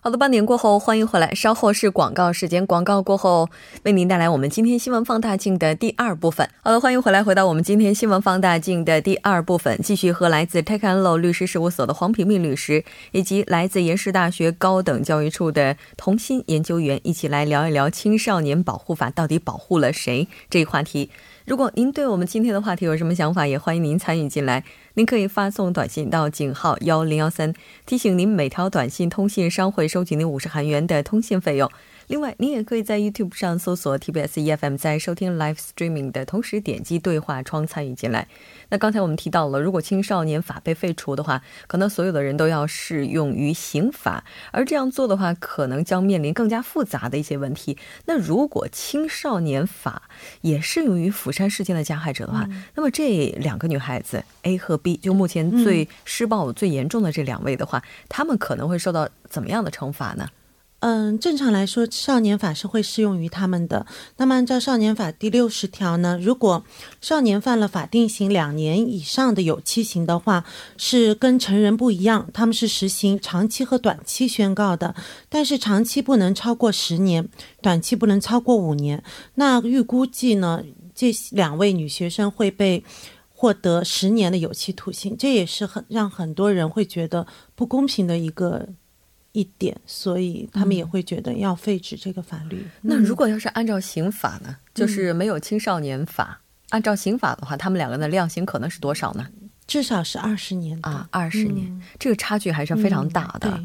好的，八点过后，欢迎回来。稍后是广告时间，广告过后为您带来我们今天新闻放大镜的第二部分。好的，欢迎回来，回到我们今天新闻放大镜的第二部分，继续和来自 t e c a n l o 律师事务所的黄平平律师，以及来自延世大学高等教育处的童心研究员一起来聊一聊青少年保护法到底保护了谁这一话题。如果您对我们今天的话题有什么想法，也欢迎您参与进来。您可以发送短信到井号幺零幺三，提醒您每条短信通信商会收取您五十韩元的通信费用。另外，您也可以在 YouTube 上搜索 TBS EFM，在收听 Live Streaming 的同时点击对话窗参与进来。那刚才我们提到了，如果青少年法被废除的话，可能所有的人都要适用于刑法，而这样做的话，可能将面临更加复杂的一些问题。那如果青少年法也适用于釜山事件的加害者的话，那么这两个女孩子 A 和 B，就目前最施暴最严重的这两位的话，他们可能会受到怎么样的惩罚呢？嗯，正常来说，少年法是会适用于他们的。那么，按照少年法第六十条呢，如果少年犯了法定刑两年以上的有期刑的话，是跟成人不一样，他们是实行长期和短期宣告的。但是，长期不能超过十年，短期不能超过五年。那预估计呢，这两位女学生会被获得十年的有期徒刑，这也是很让很多人会觉得不公平的一个。一点，所以他们也会觉得要废止这个法律。那如果要是按照刑法呢，就是没有青少年法，按照刑法的话，他们两个人的量刑可能是多少呢？至少是二十年啊，二十年，这个差距还是非常大的。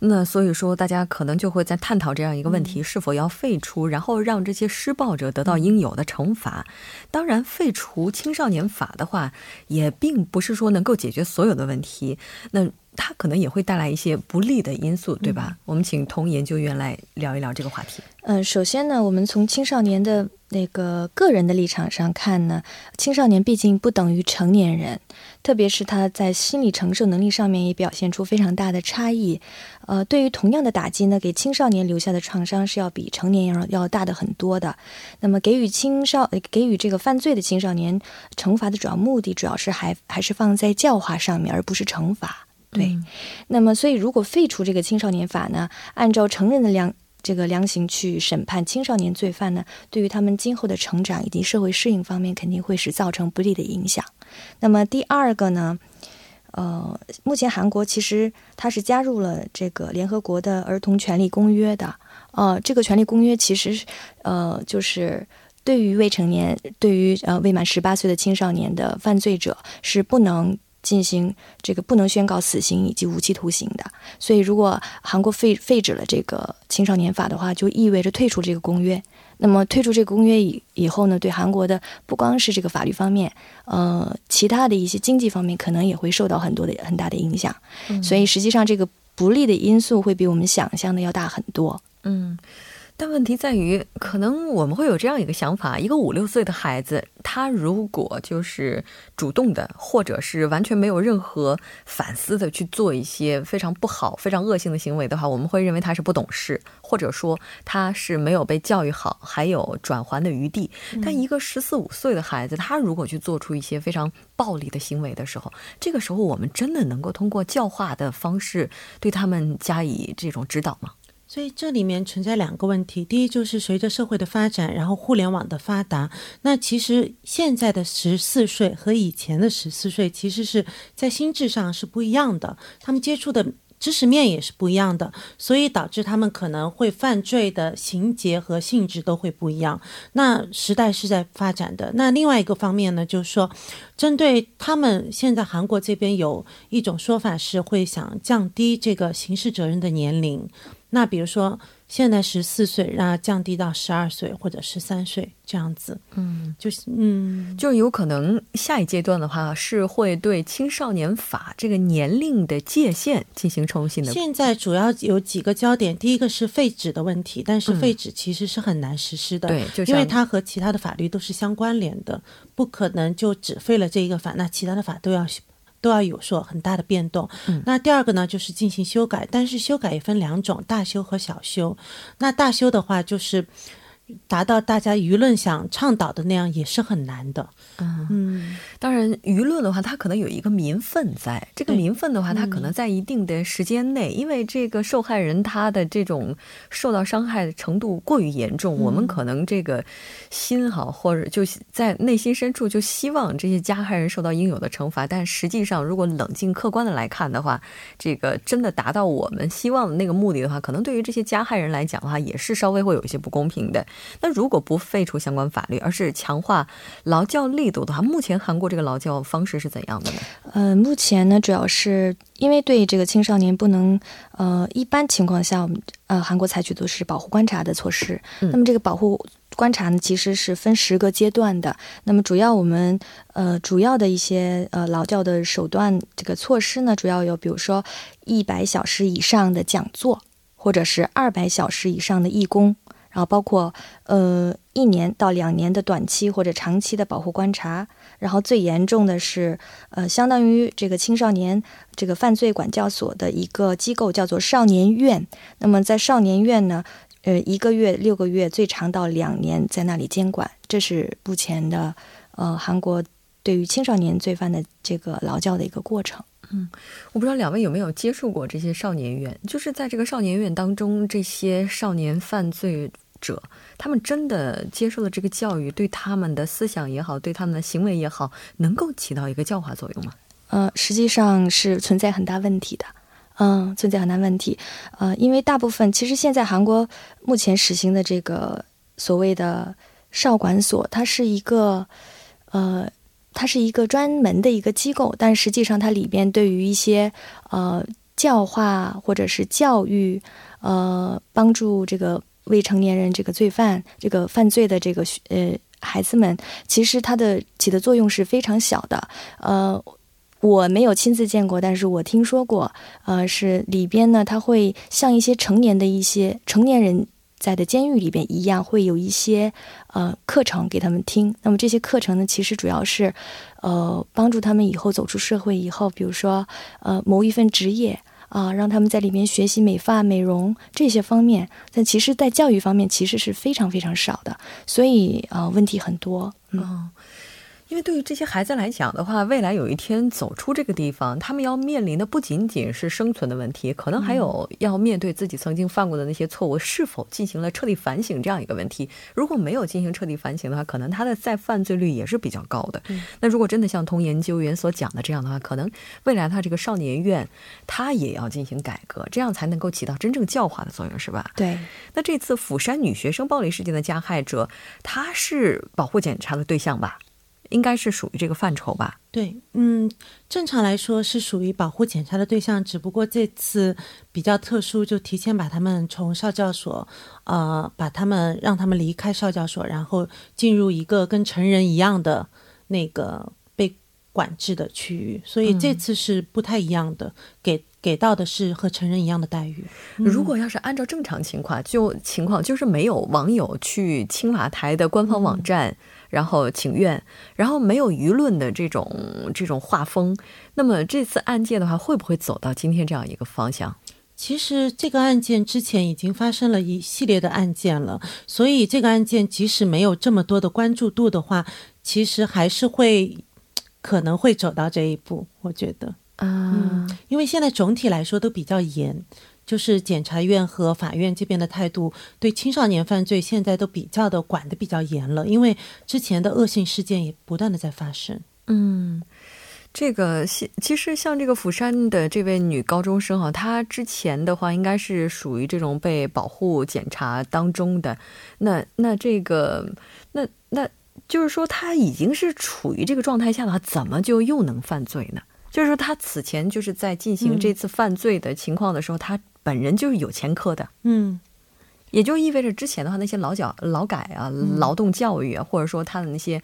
那所以说，大家可能就会在探讨这样一个问题：是否要废除，然后让这些施暴者得到应有的惩罚？当然，废除青少年法的话，也并不是说能够解决所有的问题。那它可能也会带来一些不利的因素，对吧？我们请童研究员来聊一聊这个话题。嗯，首先呢，我们从青少年的那个个人的立场上看呢，青少年毕竟不等于成年人，特别是他在心理承受能力上面也表现出非常大的差异。呃，对于同样的打击呢，给青少年留下的创伤是要比成年人要大的很多的。那么，给予青少给予这个犯罪的青少年惩罚的主要目的，主要是还还是放在教化上面，而不是惩罚。对，那么所以如果废除这个青少年法呢，按照成人的量这个量刑去审判青少年罪犯呢，对于他们今后的成长以及社会适应方面肯定会是造成不利的影响。那么第二个呢，呃，目前韩国其实它是加入了这个联合国的儿童权利公约的，呃，这个权利公约其实呃就是对于未成年、对于呃未满十八岁的青少年的犯罪者是不能。进行这个不能宣告死刑以及无期徒刑的，所以如果韩国废废止了这个青少年法的话，就意味着退出这个公约。那么退出这个公约以以后呢，对韩国的不光是这个法律方面，呃，其他的一些经济方面可能也会受到很多的很大的影响。所以实际上这个不利的因素会比我们想象的要大很多。嗯。但问题在于，可能我们会有这样一个想法：一个五六岁的孩子，他如果就是主动的，或者是完全没有任何反思的去做一些非常不好、非常恶性的行为的话，我们会认为他是不懂事，或者说他是没有被教育好，还有转还的余地。但一个十四五岁的孩子，他如果去做出一些非常暴力的行为的时候，这个时候我们真的能够通过教化的方式对他们加以这种指导吗？所以这里面存在两个问题，第一就是随着社会的发展，然后互联网的发达，那其实现在的十四岁和以前的十四岁，其实是在心智上是不一样的，他们接触的知识面也是不一样的，所以导致他们可能会犯罪的情节和性质都会不一样。那时代是在发展的。那另外一个方面呢，就是说，针对他们现在韩国这边有一种说法是会想降低这个刑事责任的年龄。那比如说，现在十四岁，让它降低到十二岁或者十三岁这样子，嗯，就是嗯，就有可能下一阶段的话是会对青少年法这个年龄的界限进行重新的。现在主要有几个焦点，第一个是废止的问题，但是废止其实是很难实施的，对，因为它和其他的法律都是相关联的，不可能就只废了这一个法，那其他的法都要。都要有所很大的变动。嗯那第二个呢，就是进行修改，但是修改也分两种，大修和小修。那大修的话，就是达到大家舆论想倡导的那样，也是很难的。嗯当然，舆论的话，它可能有一个民愤在。这个民愤的话，它可能在一定的时间内，因为这个受害人他的这种受到伤害的程度过于严重，我们可能这个心哈，或者就在内心深处就希望这些加害人受到应有的惩罚。但实际上，如果冷静客观的来看的话，这个真的达到我们希望的那个目的的话，可能对于这些加害人来讲的话，也是稍微会有一些不公平的。那如果不废除相关法律，而是强化劳教力度的话，目前韩国这个劳教方式是怎样的呢？呃，目前呢，主要是因为对这个青少年不能，呃，一般情况下，我们呃韩国采取的是保护观察的措施。嗯那么这个保护观察呢，其实是分十个阶段的。那么主要我们呃主要的一些呃劳教的手段这个措施呢，主要有比如说一百小时以上的讲座，或者是二百小时以上的义工。然后包括呃一年到两年的短期或者长期的保护观察，然后最严重的是呃相当于这个青少年这个犯罪管教所的一个机构叫做少年院。那么在少年院呢，呃一个月六个月，最长到两年在那里监管，这是目前的呃韩国对于青少年罪犯的这个劳教的一个过程。嗯我不知道两位有没有接触过这些少年院，就是在这个少年院当中，这些少年犯罪者，他们真的接受了这个教育，对他们的思想也好，对他们的行为也好，能够起到一个教化作用吗？呃，实际上是存在很大问题的。嗯，存在很大问题。呃，因为大部分其实现在韩国目前实行的这个所谓的少管所，它是一个呃，它是一个专门的一个机构，但实际上它里边对于一些呃教化或者是教育，呃，帮助这个未成年人这个罪犯这个犯罪的这个呃孩子们，其实它的起的作用是非常小的。呃，我没有亲自见过，但是我听说过，呃，是里边呢，它会像一些成年的一些成年人在的监狱里边一样，会有一些呃课程给他们听。那么这些课程呢，其实主要是呃帮助他们以后走出社会以后，比如说呃谋一份职业。啊，让他们在里面学习美发、美容这些方面，但其实，在教育方面其实是非常非常少的，所以啊、问题很多。嗯，因为对于这些孩子来讲的话，未来有一天走出这个地方，他们要面临的不仅仅是生存的问题，可能还有要面对自己曾经犯过的那些错误是否进行了彻底反省这样一个问题。如果没有进行彻底反省的话，可能他的再犯罪率也是比较高的。那如果真的像同研究员所讲的这样的话，可能未来他这个少年院他也要进行改革，这样才能够起到真正教化的作用，是吧？对。那这次釜山女学生暴力事件的加害者，他是保护检查的对象吧？应该是属于这个范畴吧？对，嗯，正常来说是属于保护检查的对象，只不过这次比较特殊，就提前把他们从少教所，呃，把他们让他们离开少教所，然后进入一个跟成人一样的那个被管制的区域，所以这次是不太一样的，给给到的是和成人一样的待遇。如果要是按照正常情况，就情况就是没有网友去青瓦台的官方网站。然后请愿，然后没有舆论的这种这种画风，那么这次案件的话，会不会走到今天这样一个方向？其实这个案件之前已经发生了一系列的案件了，所以这个案件即使没有这么多的关注度的话，其实还是会可能会走到这一步。我觉得啊、嗯，因为现在总体来说都比较严。就是检察院和法院这边的态度，对青少年犯罪现在都比较的管的比较严了，因为之前的恶性事件也不断的在发生。嗯，这个其实像这个釜山的这位女高中生哈，她之前的话应该是属于这种被保护检查当中的，那那这个那那就是说她已经是处于这个状态下的话，怎么就又能犯罪呢？就是说他此前就是在进行这次犯罪的情况的时候，她、嗯。本人就是有前科的，嗯，也就意味着之前的话，那些劳教、劳改啊、嗯、劳动教育啊，或者说他的那些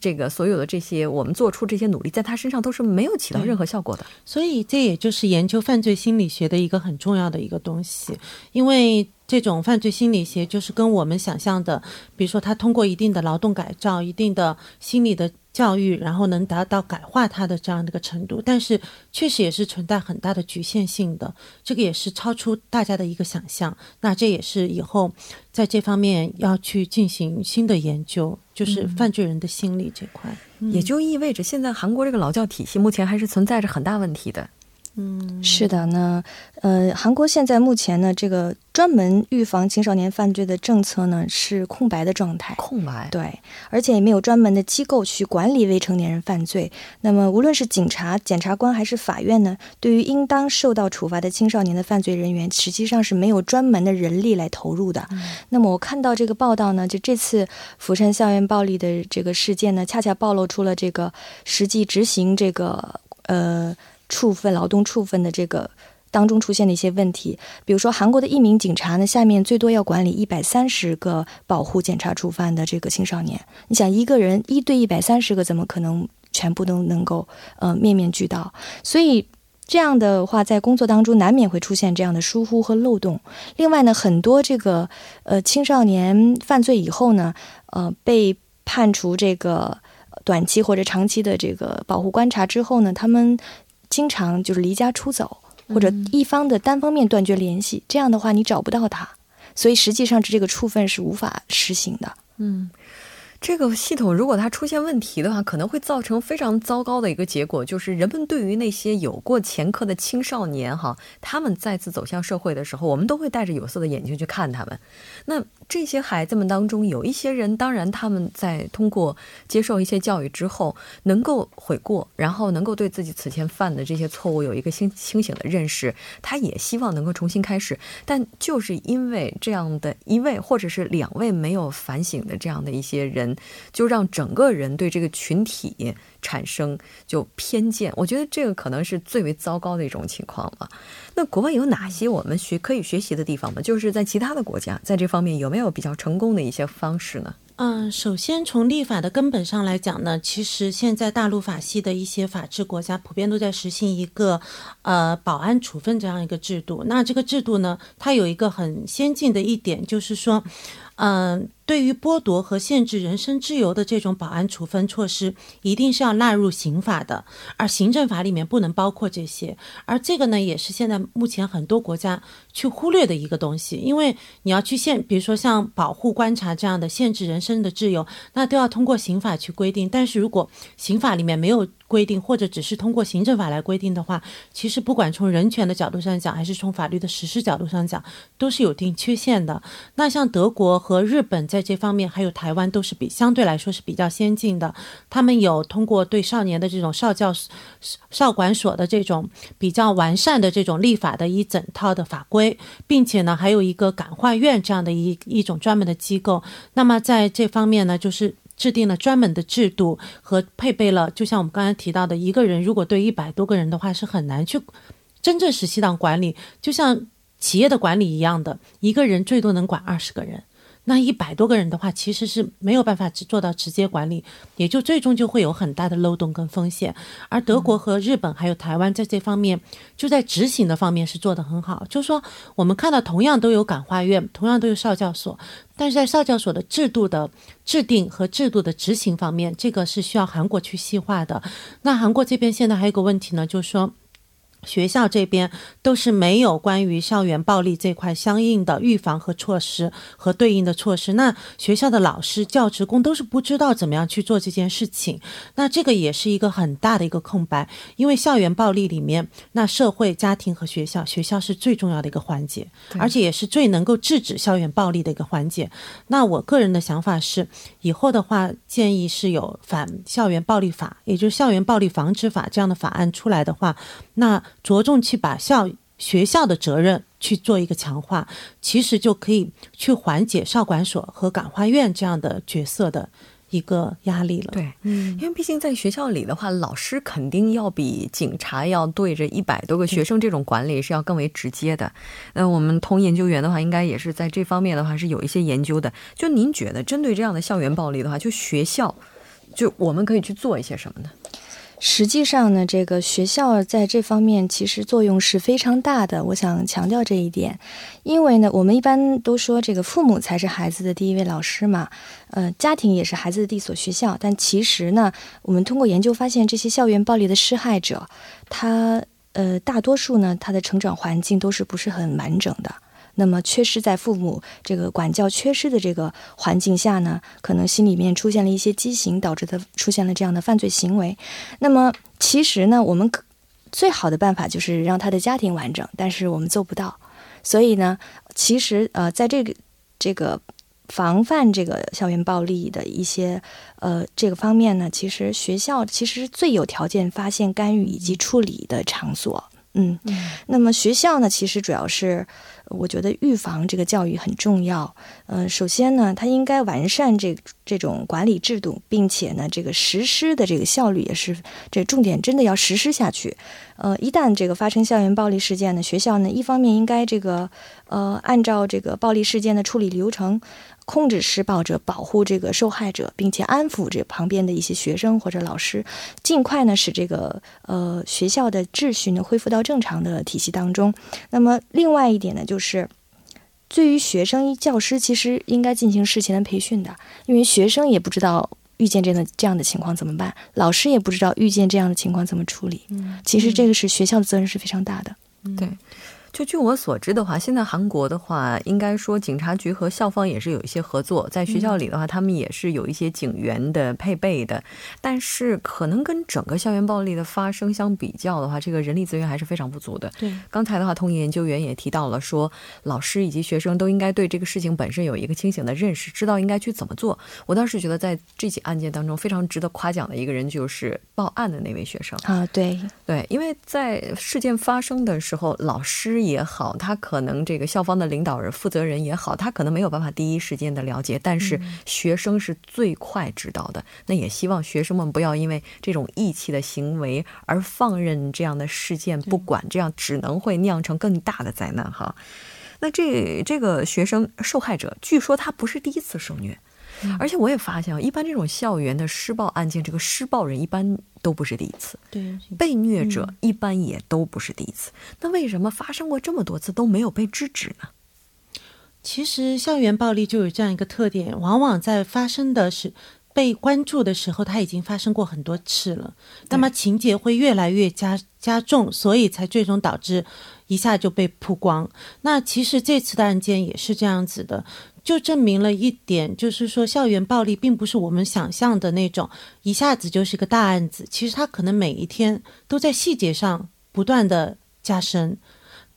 这个所有的这些，我们做出这些努力，在他身上都是没有起到任何效果的。所以这也就是研究犯罪心理学的一个很重要的一个东西，因为这种犯罪心理学就是跟我们想象的，比如说他通过一定的劳动改造、一定的心理的教育，然后能达到改化他的这样的一个程度，但是确实也是存在很大的局限性的，这个也是超出大家的一个想象。那这也是以后在这方面要去进行新的研究，就是犯罪人的心理这块，也就意味着现在韩国这个劳教体系目前还是存在着很大问题的。嗯，是的，那呃，韩国现在目前呢，这个专门预防青少年犯罪的政策呢是空白的状态，空白，对，而且也没有专门的机构去管理未成年人犯罪。那么，无论是警察、检察官还是法院呢，对于应当受到处罚的青少年的犯罪人员，实际上是没有专门的人力来投入的。那么，我看到这个报道呢，就这次釜山校园暴力的这个事件呢，恰恰暴露出了这个实际执行这个呃。处分劳动处分的这个当中出现的一些问题，比如说韩国的一名警察呢，下面最多要管理一百三十个保护检查触犯的这个青少年。你想一个人一对一百三十个，怎么可能全部都能够呃面面俱到？所以这样的话，在工作当中难免会出现这样的疏忽和漏洞。另外呢，很多这个呃青少年犯罪以后呢，呃被判处这个短期或者长期的这个保护观察之后呢，他们。经常就是离家出走，或者一方的单方面断绝联系，这样的话你找不到他，所以实际上这个处分是无法实行的。嗯。这个系统如果它出现问题的话，可能会造成非常糟糕的一个结果，就是人们对于那些有过前科的青少年，哈，他们再次走向社会的时候，我们都会带着有色的眼睛去看他们。那这些孩子们当中，有一些人，当然他们在通过接受一些教育之后，能够悔过，然后能够对自己此前犯的这些错误有一个清清醒的认识，他也希望能够重新开始。但就是因为这样的一位或者是两位没有反省的这样的一些人。就让整个人对这个群体产生就偏见，我觉得这个可能是最为糟糕的一种情况了。那国外有哪些我们学可以学习的地方吗？就是在其他的国家，在这方面有没有比较成功的一些方式呢？嗯，首先从立法的根本上来讲呢，其实现在大陆法系的一些法治国家普遍都在实行一个呃保安处分这样一个制度。那这个制度呢，它有一个很先进的一点，就是说，嗯。对于剥夺和限制人身自由的这种保安处分措施，一定是要纳入刑法的，而行政法里面不能包括这些。而这个呢，也是现在目前很多国家去忽略的一个东西，因为你要去限，比如说像保护观察这样的限制人身的自由，那都要通过刑法去规定。但是如果刑法里面没有规定，或者只是通过行政法来规定的话，其实不管从人权的角度上讲，还是从法律的实施角度上讲，都是有一定缺陷的。那像德国和日本在在这方面，还有台湾都是比相对来说是比较先进的。他们有通过对少年的这种少教少管所的这种比较完善的这种立法的一整套的法规，并且呢，还有一个感化院这样的一一种专门的机构。那么在这方面呢，就是制定了专门的制度和配备了，就像我们刚才提到的，一个人如果对一百多个人的话，是很难去真正实际上管理，就像企业的管理一样的，一个人最多能管二十个人。那一百多个人的话，其实是没有办法只做到直接管理，也就最终就会有很大的漏洞跟风险。而德国和日本还有台湾在这方面，就在执行的方面是做得很好。就是说，我们看到同样都有感化院，同样都有少教所，但是在少教所的制度的制定和制度的执行方面，这个是需要韩国去细化的。那韩国这边现在还有个问题呢，就是说。学校这边都是没有关于校园暴力这块相应的预防和措施和对应的措施，那学校的老师、教职工都是不知道怎么样去做这件事情。那这个也是一个很大的一个空白，因为校园暴力里面，那社会、家庭和学校，学校是最重要的一个环节，而且也是最能够制止校园暴力的一个环节。那我个人的想法是，以后的话，建议是有反校园暴力法，也就是校园暴力防止法这样的法案出来的话，那。着重去把校学校的责任去做一个强化，其实就可以去缓解少管所和感化院这样的角色的一个压力了。对，嗯，因为毕竟在学校里的话，老师肯定要比警察要对着一百多个学生这种管理是要更为直接的。那我们同研究员的话，应该也是在这方面的话是有一些研究的。就您觉得，针对这样的校园暴力的话，就学校，就我们可以去做一些什么呢？实际上呢，这个学校在这方面其实作用是非常大的。我想强调这一点，因为呢，我们一般都说这个父母才是孩子的第一位老师嘛，呃，家庭也是孩子的第一所学校。但其实呢，我们通过研究发现，这些校园暴力的施害者，他呃，大多数呢，他的成长环境都是不是很完整的。那么，缺失在父母这个管教缺失的这个环境下呢，可能心里面出现了一些畸形，导致他出现了这样的犯罪行为。那么，其实呢，我们可最好的办法就是让他的家庭完整，但是我们做不到。所以呢，其实呃，在这个这个防范这个校园暴力的一些呃这个方面呢，其实学校其实最有条件发现、干预以及处理的场所。嗯，那么学校呢，其实主要是。我觉得预防这个教育很重要。嗯，首先呢，它应该完善这这种管理制度，并且呢，这个实施的这个效率也是这重点，真的要实施下去。呃，一旦这个发生校园暴力事件呢，学校呢，一方面应该这个呃，按照这个暴力事件的处理流程。控制施暴者，保护这个受害者，并且安抚这旁边的一些学生或者老师，尽快呢使这个呃学校的秩序呢恢复到正常的体系当中。那么另外一点呢，就是对于学生、教师，其实应该进行事前的培训的，因为学生也不知道遇见这样的这样的情况怎么办，老师也不知道遇见这样的情况怎么处理。嗯，其实这个是学校的责任是非常大的。对。就据我所知的话，现在韩国的话，应该说警察局和校方也是有一些合作。在学校里的话，他们也是有一些警员的配备的。但是，可能跟整个校园暴力的发生相比较的话，这个人力资源还是非常不足的。对，刚才的话，通研究员也提到了，说老师以及学生都应该对这个事情本身有一个清醒的认识，知道应该去怎么做。我当时觉得，在这起案件当中，非常值得夸奖的一个人就是报案的那位学生啊，对对，因为在事件发生的时候，老师也好，他。可能这个校方的领导人、负责人也好，他可能没有办法第一时间的了解，但是学生是最快知道的。那也希望学生们不要因为这种义气的行为而放任这样的事件不管，这样只能会酿成更大的灾难哈。那这这个学生受害者，据说他不是第一次受虐。而且我也发现啊，一般这种校园的施暴案件，这个施暴人一般都不是第一次，对，被虐者一般也都不是第一次。那为什么发生过这么多次都没有被制止呢？其实校园暴力就有这样一个特点，往往在发生的是被关注的时候，它已经发生过很多次了，那么情节会越来越加加重，所以才最终导致一下就被曝光。那其实这次的案件也是这样子的。就证明了一点，就是说校园暴力并不是我们想象的那种一下子就是个大案子。其实它可能每一天都在细节上不断的加深。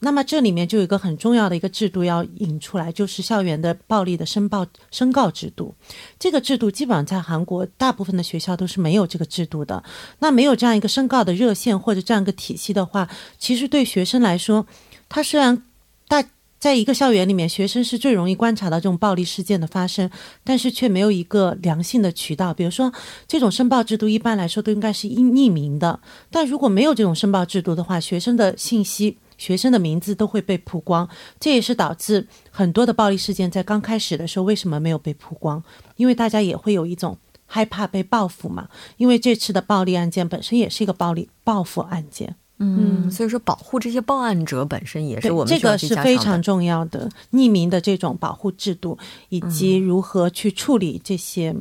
那么这里面就有一个很重要的一个制度要引出来，就是校园的暴力的申报申告制度。这个制度基本上在韩国大部分的学校都是没有这个制度的。那没有这样一个申告的热线或者这样一个体系的话，其实对学生来说，他虽然大。在一个校园里面，学生是最容易观察到这种暴力事件的发生，但是却没有一个良性的渠道。比如说，这种申报制度一般来说都应该是匿名的，但如果没有这种申报制度的话，学生的信息、学生的名字都会被曝光。这也是导致很多的暴力事件在刚开始的时候为什么没有被曝光，因为大家也会有一种害怕被报复嘛。因为这次的暴力案件本身也是一个暴力报复案件。嗯，所以说保护这些报案者本身也是我们这个是非常重要的，匿名的这种保护制度，以及如何去处理这些。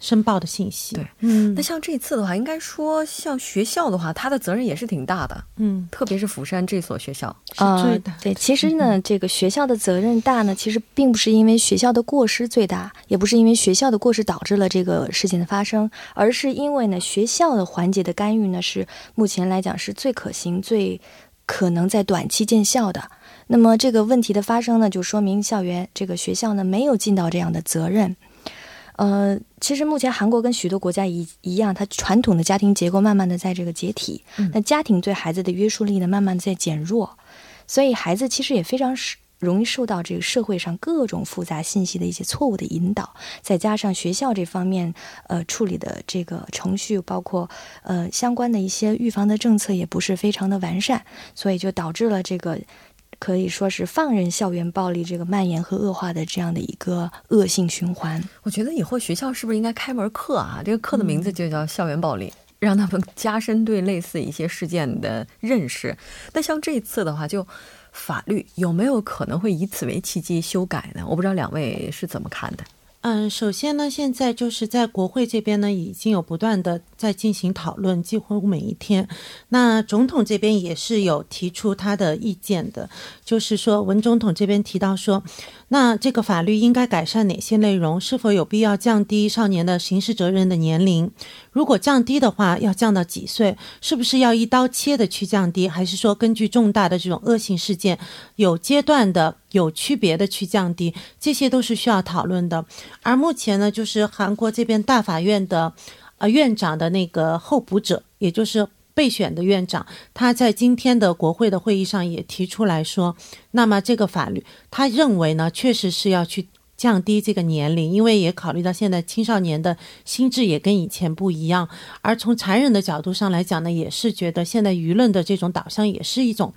申报的信息，对，嗯，那像这次的话，应该说像学校的话，它的责任也是挺大的，嗯，特别是釜山这所学校是最大。对，其实呢，这个学校的责任大呢，其实并不是因为学校的过失最大，也不是因为学校的过失导致了这个事情的发生，而是因为呢，学校的环节的干预呢，是目前来讲是最可行、最可能在短期见效的。那么这个问题的发生呢，就说明校园这个学校呢没有尽到这样的责任。呃，其实目前韩国跟许多国家一一样，它传统的家庭结构慢慢的在这个解体，那家庭对孩子的约束力呢，慢慢在减弱，所以孩子其实也非常容易受到这个社会上各种复杂信息的一些错误的引导，再加上学校这方面呃处理的这个程序，包括呃相关的一些预防的政策也不是非常的完善，所以就导致了这个。可以说是放任校园暴力这个蔓延和恶化的这样的一个恶性循环。我觉得以后学校是不是应该开门课啊？这个课的名字就叫校园暴力。让他们加深对类似一些事件的认识。那像这次的话，就法律有没有可能会以此为契机修改呢？我不知道两位是怎么看的。嗯，首先呢，现在就是在国会这边呢，已经有不断的在进行讨论，几乎每一天。那总统这边也是有提出他的意见的，就是说文总统这边提到说。那这个法律应该改善哪些内容？是否有必要降低少年的刑事责任的年龄？如果降低的话，要降到几岁？是不是要一刀切的去降低？还是说根据重大的这种恶性事件，有阶段的、有区别的去降低？这些都是需要讨论的。而目前呢，就是韩国这边大法院的，呃，院长的那个候补者，也就是。备选的院长，他在今天的国会的会议上也提出来说，那么这个法律，他认为呢，确实是要去降低这个年龄，因为也考虑到现在青少年的心智也跟以前不一样，而从残忍的角度上来讲呢，也是觉得现在舆论的这种导向也是一种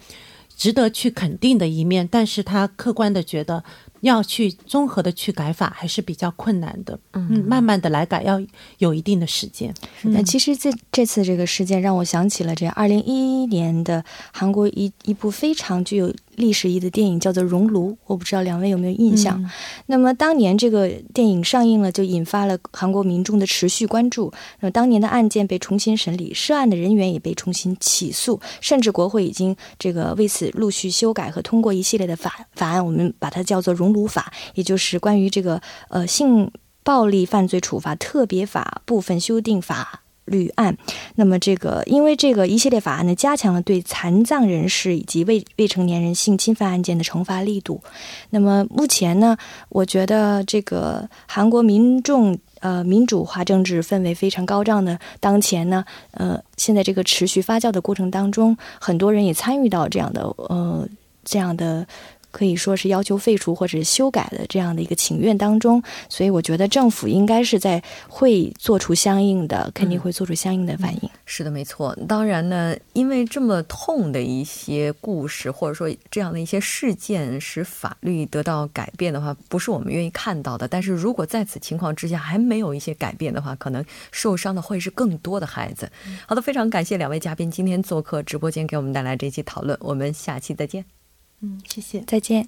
值得去肯定的一面，但是他客观的觉得。要去综合的去改法还是比较困难的，嗯，慢慢的来改要有一定的时间。那其实这这次这个事件让我想起了这二零一一年的韩国一一部非常具有。历史意义的电影叫做《熔炉》，我不知道两位有没有印象。那么当年这个电影上映了，就引发了韩国民众的持续关注。那么当年的案件被重新审理，涉案的人员也被重新起诉，甚至国会已经这个为此陆续修改和通过一系列的法法案，我们把它叫做“熔炉法”，也就是关于这个呃性暴力犯罪处罚特别法部分修订法。律案，那么这个因为这个一系列法案呢，加强了对残障人士以及未未成年人性侵犯案件的惩罚力度。那么目前呢，我觉得这个韩国民众呃民主化政治氛围非常高涨的当前呢，呃，现在这个持续发酵的过程当中，很多人也参与到这样的呃这样的。可以说是要求废除或者是修改的这样的一个请愿当中，所以我觉得政府应该是在会做出相应的，肯定会做出相应的反应。是的，没错。当然呢，因为这么痛的一些故事，或者说这样的一些事件，使法律得到改变的话，不是我们愿意看到的。但是如果在此情况之下还没有一些改变的话，可能受伤的会是更多的孩子。好的，非常感谢两位嘉宾今天做客直播间，给我们带来这期讨论。我们下期再见。嗯，谢谢，再见。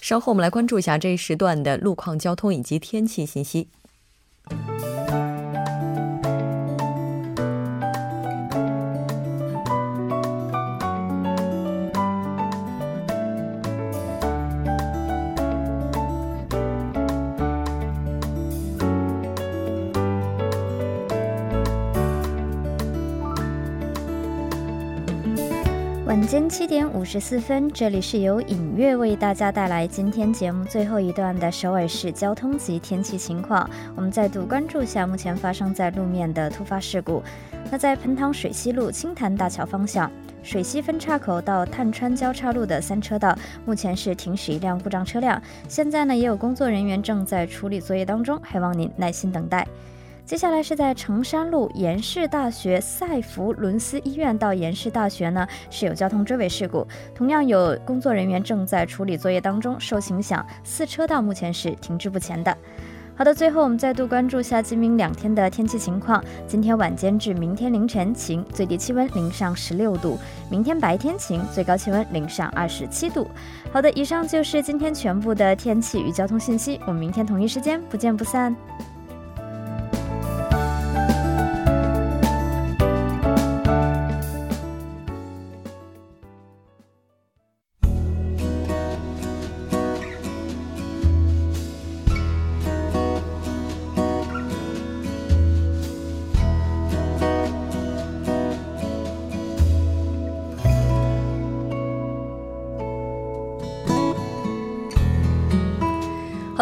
稍后我们来关注一下这一时段的路况、交通以及天气信息。七点五十四分，这里是由影月为大家带来今天节目最后一段的首尔市交通及天气情况。我们再度关注下目前发生在路面的突发事故。那在盆塘水西路青潭大桥方向，水西分岔口到探川交叉路的三车道，目前是停驶一辆故障车辆。现在呢，也有工作人员正在处理作业当中，还望您耐心等待。接下来是在成山路延世大学赛弗伦斯医院到延世大学呢，是有交通追尾事故，同样有工作人员正在处理作业当中，受影响四车道目前是停滞不前的。好的，最后我们再度关注下今明两天的天气情况。今天晚间至明天凌晨晴，最低气温零上十六度；明天白天晴，最高气温零上二十七度。好的，以上就是今天全部的天气与交通信息，我们明天同一时间不见不散。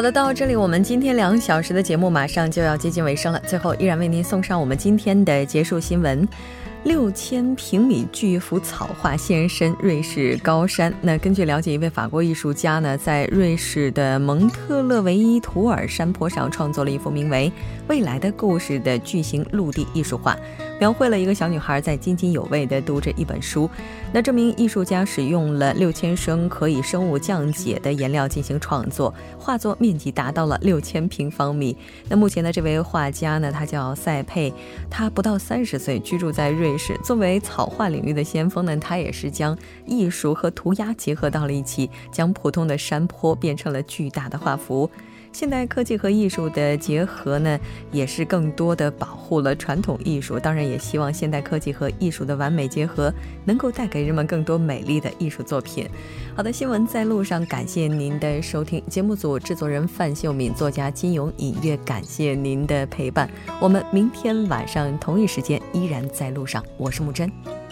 好的，到这里我们今天两小时的节目马上就要接近尾声了。最后，依然为您送上我们今天的结束新闻：六千平米巨幅草画现身瑞士高山。那根据了解，一位法国艺术家呢，在瑞士的蒙特勒维伊图尔山坡上创作了一幅名为《未来的故事》的巨型陆地艺术画。描绘了一个小女孩在津津有味地读着一本书。那这名艺术家使用了六千升可以生物降解的颜料进行创作，画作面积达到了六千平方米。那目前的这位画家呢，他叫塞佩，他不到三十岁，居住在瑞士。作为草画领域的先锋呢，他也是将艺术和涂鸦结合到了一起，将普通的山坡变成了巨大的画幅。现代科技和艺术的结合呢，也是更多的保护了传统艺术。当然，也希望现代科技和艺术的完美结合，能够带给人们更多美丽的艺术作品。好的，新闻在路上，感谢您的收听。节目组制作人范秀敏，作家金勇，隐约感谢您的陪伴。我们明天晚上同一时间依然在路上。我是木真。